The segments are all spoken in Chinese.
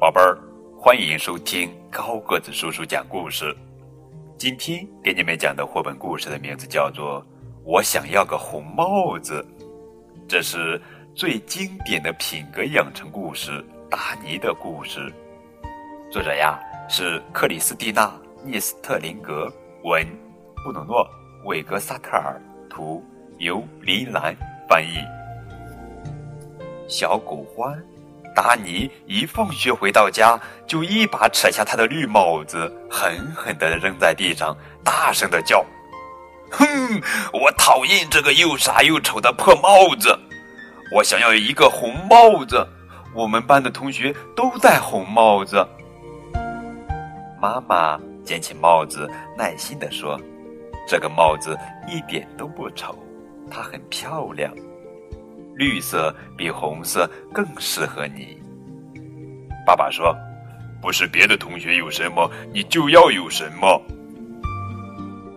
宝贝儿，欢迎收听高个子叔叔讲故事。今天给你们讲的绘本故事的名字叫做《我想要个红帽子》，这是最经典的品格养成故事——达尼的故事。作者呀是克里斯蒂娜·聂斯特林格，文布鲁诺·韦格萨特尔，图由林兰翻译。小狗欢。达尼一放学回到家，就一把扯下他的绿帽子，狠狠地扔在地上，大声地叫：“哼！我讨厌这个又傻又丑的破帽子！我想要一个红帽子。我们班的同学都戴红帽子。”妈妈捡起帽子，耐心地说：“这个帽子一点都不丑，它很漂亮。”绿色比红色更适合你。爸爸说：“不是别的同学有什么，你就要有什么。”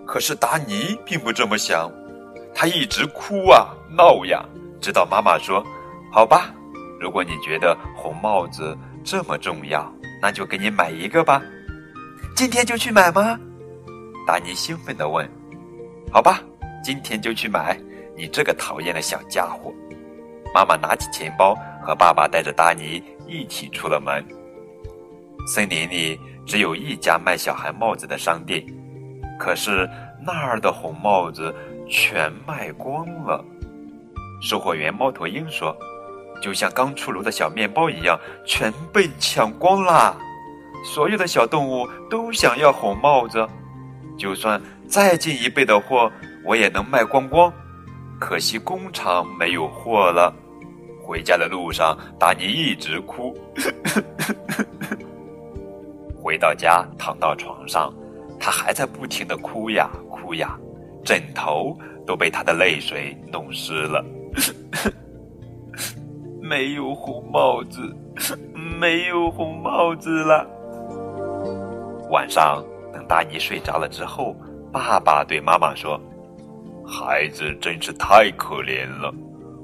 可是达尼并不这么想，他一直哭啊闹呀，直到妈妈说：“好吧，如果你觉得红帽子这么重要，那就给你买一个吧。”今天就去买吗？达尼兴奋地问。“好吧，今天就去买。”你这个讨厌的小家伙。妈妈拿起钱包，和爸爸带着达尼一起出了门。森林里只有一家卖小孩帽子的商店，可是那儿的红帽子全卖光了。售货员猫头鹰说：“就像刚出炉的小面包一样，全被抢光啦！所有的小动物都想要红帽子，就算再进一倍的货，我也能卖光光。可惜工厂没有货了。”回家的路上，达尼一直哭。回到家，躺到床上，他还在不停的哭呀哭呀，枕头都被他的泪水弄湿了。没有红帽子，没有红帽子了。晚上，等达尼睡着了之后，爸爸对妈妈说：“孩子真是太可怜了。”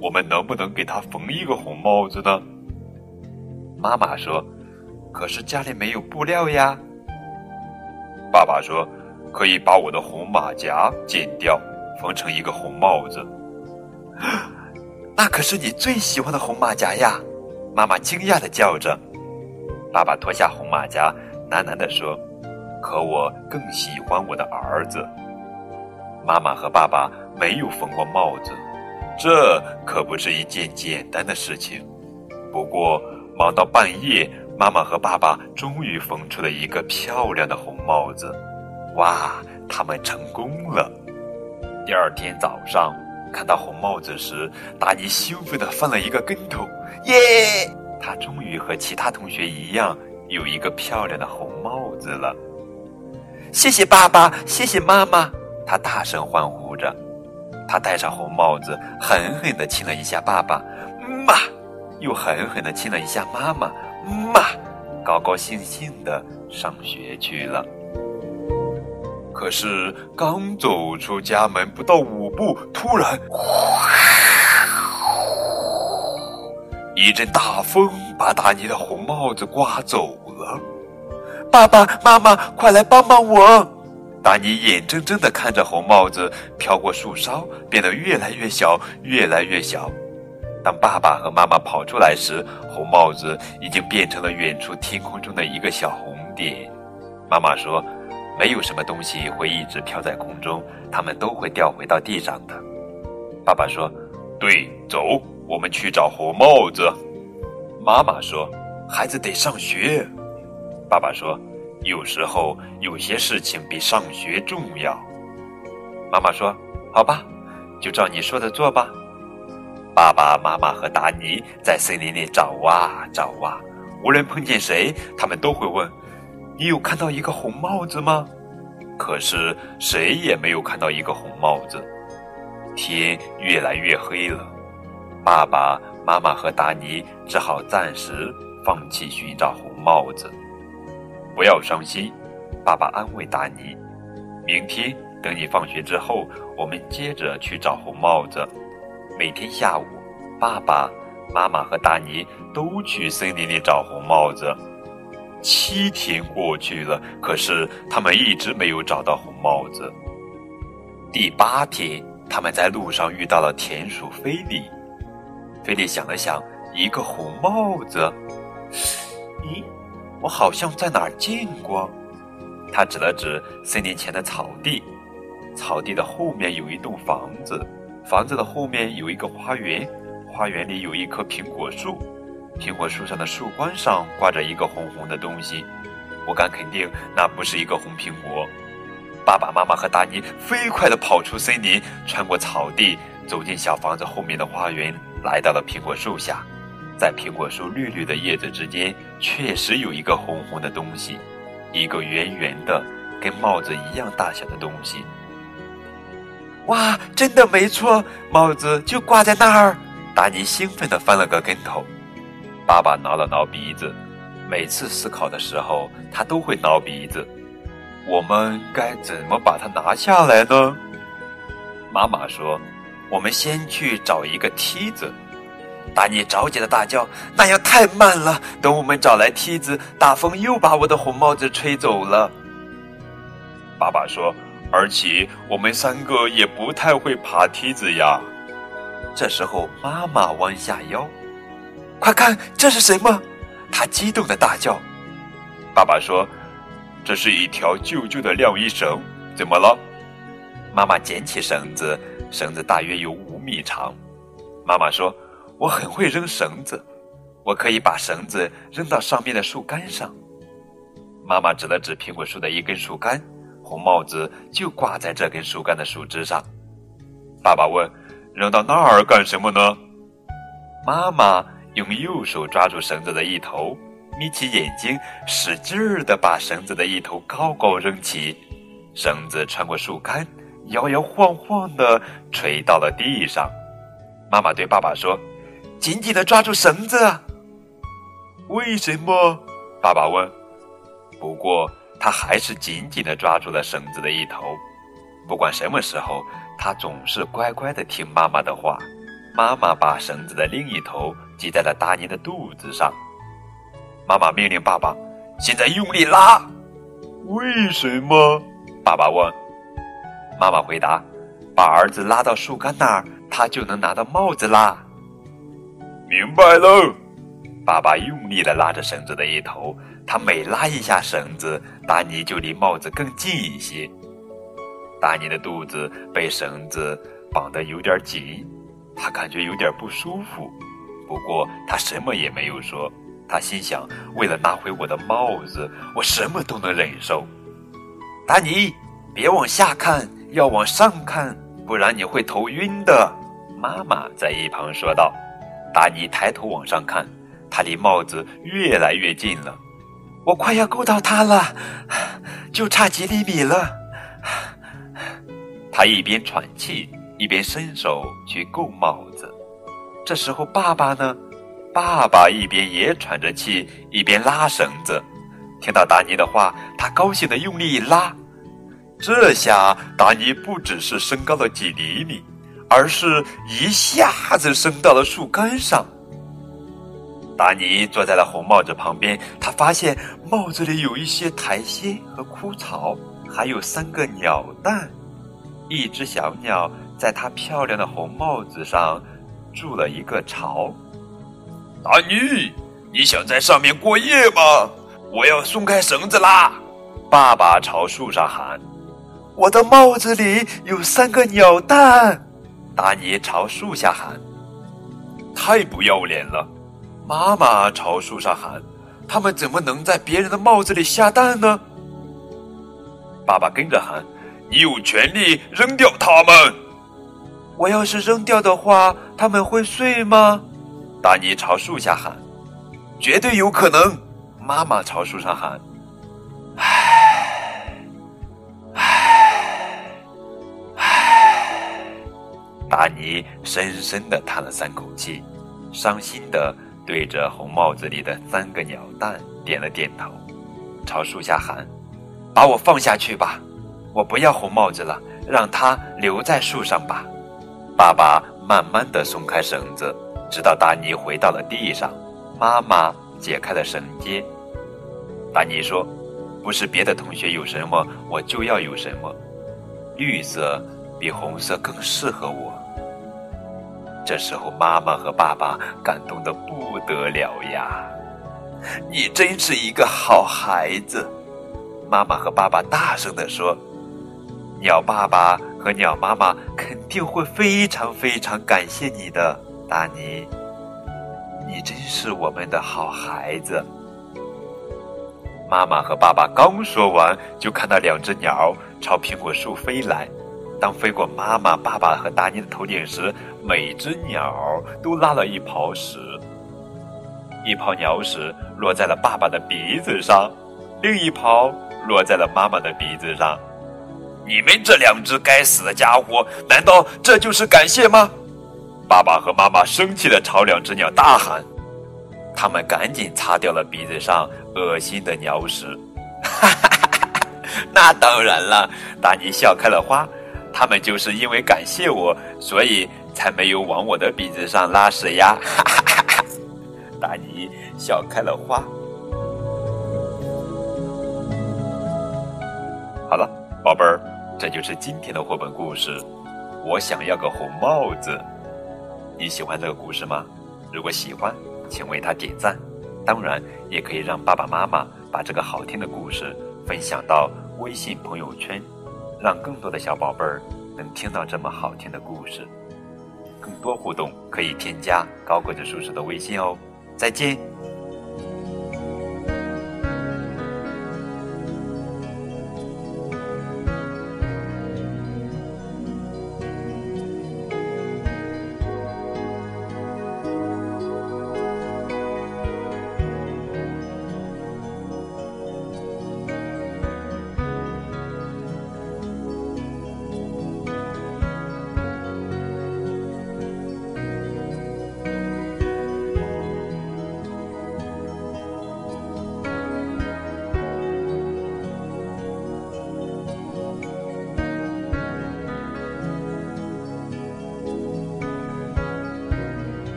我们能不能给他缝一个红帽子呢？妈妈说：“可是家里没有布料呀。”爸爸说：“可以把我的红马甲剪掉，缝成一个红帽子。”那可是你最喜欢的红马甲呀！妈妈惊讶的叫着。爸爸脱下红马甲，喃喃地说：“可我更喜欢我的儿子。”妈妈和爸爸没有缝过帽子。这可不是一件简单的事情。不过忙到半夜，妈妈和爸爸终于缝出了一个漂亮的红帽子。哇，他们成功了！第二天早上看到红帽子时，达尼兴奋地翻了一个跟头。耶！他终于和其他同学一样有一个漂亮的红帽子了。谢谢爸爸，谢谢妈妈！他大声欢呼着。他戴上红帽子，狠狠地亲了一下爸爸，妈，又狠狠地亲了一下妈妈，妈，高高兴兴地上学去了。可是刚走出家门不到五步，突然，一阵大风把达尼的红帽子刮走了。爸爸妈妈，快来帮帮我！达尼眼睁睁地看着红帽子飘过树梢，变得越来越小，越来越小。当爸爸和妈妈跑出来时，红帽子已经变成了远处天空中的一个小红点。妈妈说：“没有什么东西会一直飘在空中，它们都会掉回到地上的。”爸爸说：“对，走，我们去找红帽子。”妈妈说：“孩子得上学。”爸爸说。有时候有些事情比上学重要。妈妈说：“好吧，就照你说的做吧。”爸爸妈妈和达尼在森林里找啊找啊，无论碰见谁，他们都会问：“你有看到一个红帽子吗？”可是谁也没有看到一个红帽子。天越来越黑了，爸爸妈妈和达尼只好暂时放弃寻找红帽子。不要伤心，爸爸安慰达尼。明天等你放学之后，我们接着去找红帽子。每天下午，爸爸妈妈和达尼都去森林里找红帽子。七天过去了，可是他们一直没有找到红帽子。第八天，他们在路上遇到了田鼠菲利。菲利想了想，一个红帽子，我好像在哪儿见过。他指了指森林前的草地，草地的后面有一栋房子，房子的后面有一个花园，花园里有一棵苹果树，苹果树上的树冠上挂着一个红红的东西。我敢肯定，那不是一个红苹果。爸爸妈妈和达尼飞快地跑出森林，穿过草地，走进小房子后面的花园，来到了苹果树下。在苹果树绿绿的叶子之间，确实有一个红红的东西，一个圆圆的、跟帽子一样大小的东西。哇，真的没错，帽子就挂在那儿！达尼兴奋地翻了个跟头。爸爸挠了挠鼻子，每次思考的时候，他都会挠鼻子。我们该怎么把它拿下来呢？妈妈说：“我们先去找一个梯子。”达尼着急的大叫：“那样太慢了！等我们找来梯子，大风又把我的红帽子吹走了。”爸爸说：“而且我们三个也不太会爬梯子呀。”这时候，妈妈弯下腰：“快看，这是什么？”她激动的大叫。爸爸说。这是一条旧旧的晾衣绳，怎么了？妈妈捡起绳子，绳子大约有五米长。妈妈说：“我很会扔绳子，我可以把绳子扔到上面的树干上。”妈妈指了指苹果树的一根树干，红帽子就挂在这根树干的树枝上。爸爸问：“扔到那儿干什么呢？”妈妈用右手抓住绳子的一头。眯起眼睛，使劲儿地把绳子的一头高高扔起，绳子穿过树干，摇摇晃晃地垂到了地上。妈妈对爸爸说：“紧紧的抓住绳子。”为什么？爸爸问。不过他还是紧紧的抓住了绳子的一头。不管什么时候，他总是乖乖的听妈妈的话。妈妈把绳子的另一头系在了达尼的肚子上。妈妈命令爸爸：“现在用力拉。”为什么？爸爸问。妈妈回答：“把儿子拉到树干那儿，他就能拿到帽子啦。”明白喽。爸爸用力的拉着绳子的一头，他每拉一下绳子，达尼就离帽子更近一些。达尼的肚子被绳子绑得有点紧，他感觉有点不舒服，不过他什么也没有说。他心想：“为了拿回我的帽子，我什么都能忍受。”达尼，别往下看，要往上看，不然你会头晕的。”妈妈在一旁说道。达尼抬头往上看，他离帽子越来越近了，我快要够到它了，就差几厘米了。他一边喘气，一边伸手去够帽子。这时候，爸爸呢？爸爸一边也喘着气，一边拉绳子。听到达尼的话，他高兴的用力一拉。这下达尼不只是升高了几厘米，而是一下子升到了树干上。达尼坐在了红帽子旁边，他发现帽子里有一些苔藓和枯草，还有三个鸟蛋。一只小鸟在他漂亮的红帽子上筑了一个巢。达尼，你想在上面过夜吗？我要松开绳子啦！爸爸朝树上喊：“我的帽子里有三个鸟蛋。”达尼朝树下喊：“太不要脸了！”妈妈朝树上喊：“他们怎么能在别人的帽子里下蛋呢？”爸爸跟着喊：“你有权利扔掉它们。”我要是扔掉的话，他们会睡吗？达尼朝树下喊：“绝对有可能！”妈妈朝树上喊：“达尼深深的叹了三口气，伤心的对着红帽子里的三个鸟蛋点了点头，朝树下喊：“把我放下去吧，我不要红帽子了，让它留在树上吧。”爸爸慢慢的松开绳子。直到达尼回到了地上，妈妈解开了绳结。达尼说：“不是别的同学有什么，我就要有什么。绿色比红色更适合我。”这时候，妈妈和爸爸感动的不得了呀！你真是一个好孩子，妈妈和爸爸大声的说：“鸟爸爸和鸟妈妈肯定会非常非常感谢你的，达尼。你真是我们的好孩子。”妈妈和爸爸刚说完，就看到两只鸟朝苹果树飞来。当飞过妈妈、爸爸和达尼的头顶时，每只鸟都拉了一泡屎。一泡鸟屎落在了爸爸的鼻子上，另一泡落在了妈妈的鼻子上。你们这两只该死的家伙，难道这就是感谢吗？爸爸和妈妈生气的朝两只鸟大喊。他们赶紧擦掉了鼻子上恶心的鸟屎。哈哈哈哈！那当然了，达尼笑开了花。他们就是因为感谢我，所以才没有往我的鼻子上拉屎呀！哈哈哈哈达尼笑开了花。好了，宝贝儿，这就是今天的绘本故事。我想要个红帽子。你喜欢这个故事吗？如果喜欢，请为他点赞。当然，也可以让爸爸妈妈把这个好听的故事分享到微信朋友圈。让更多的小宝贝儿能听到这么好听的故事，更多互动可以添加高个子叔叔的微信哦。再见。